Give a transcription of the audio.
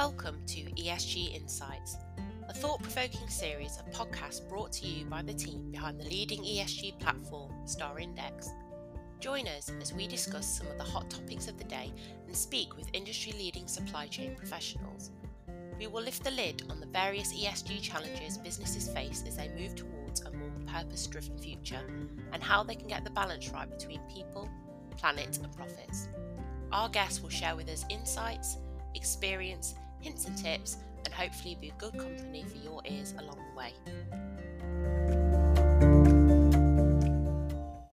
to ESG Insights, a thought provoking series of podcasts brought to you by the team behind the leading ESG platform, Star Index. Join us as we discuss some of the hot topics of the day and speak with industry leading supply chain professionals. We will lift the lid on the various ESG challenges businesses face as they move towards a more purpose driven future and how they can get the balance right between people, planet, and profits. Our guests will share with us insights, experience, hints and tips, and hopefully be good company for your ears along the way.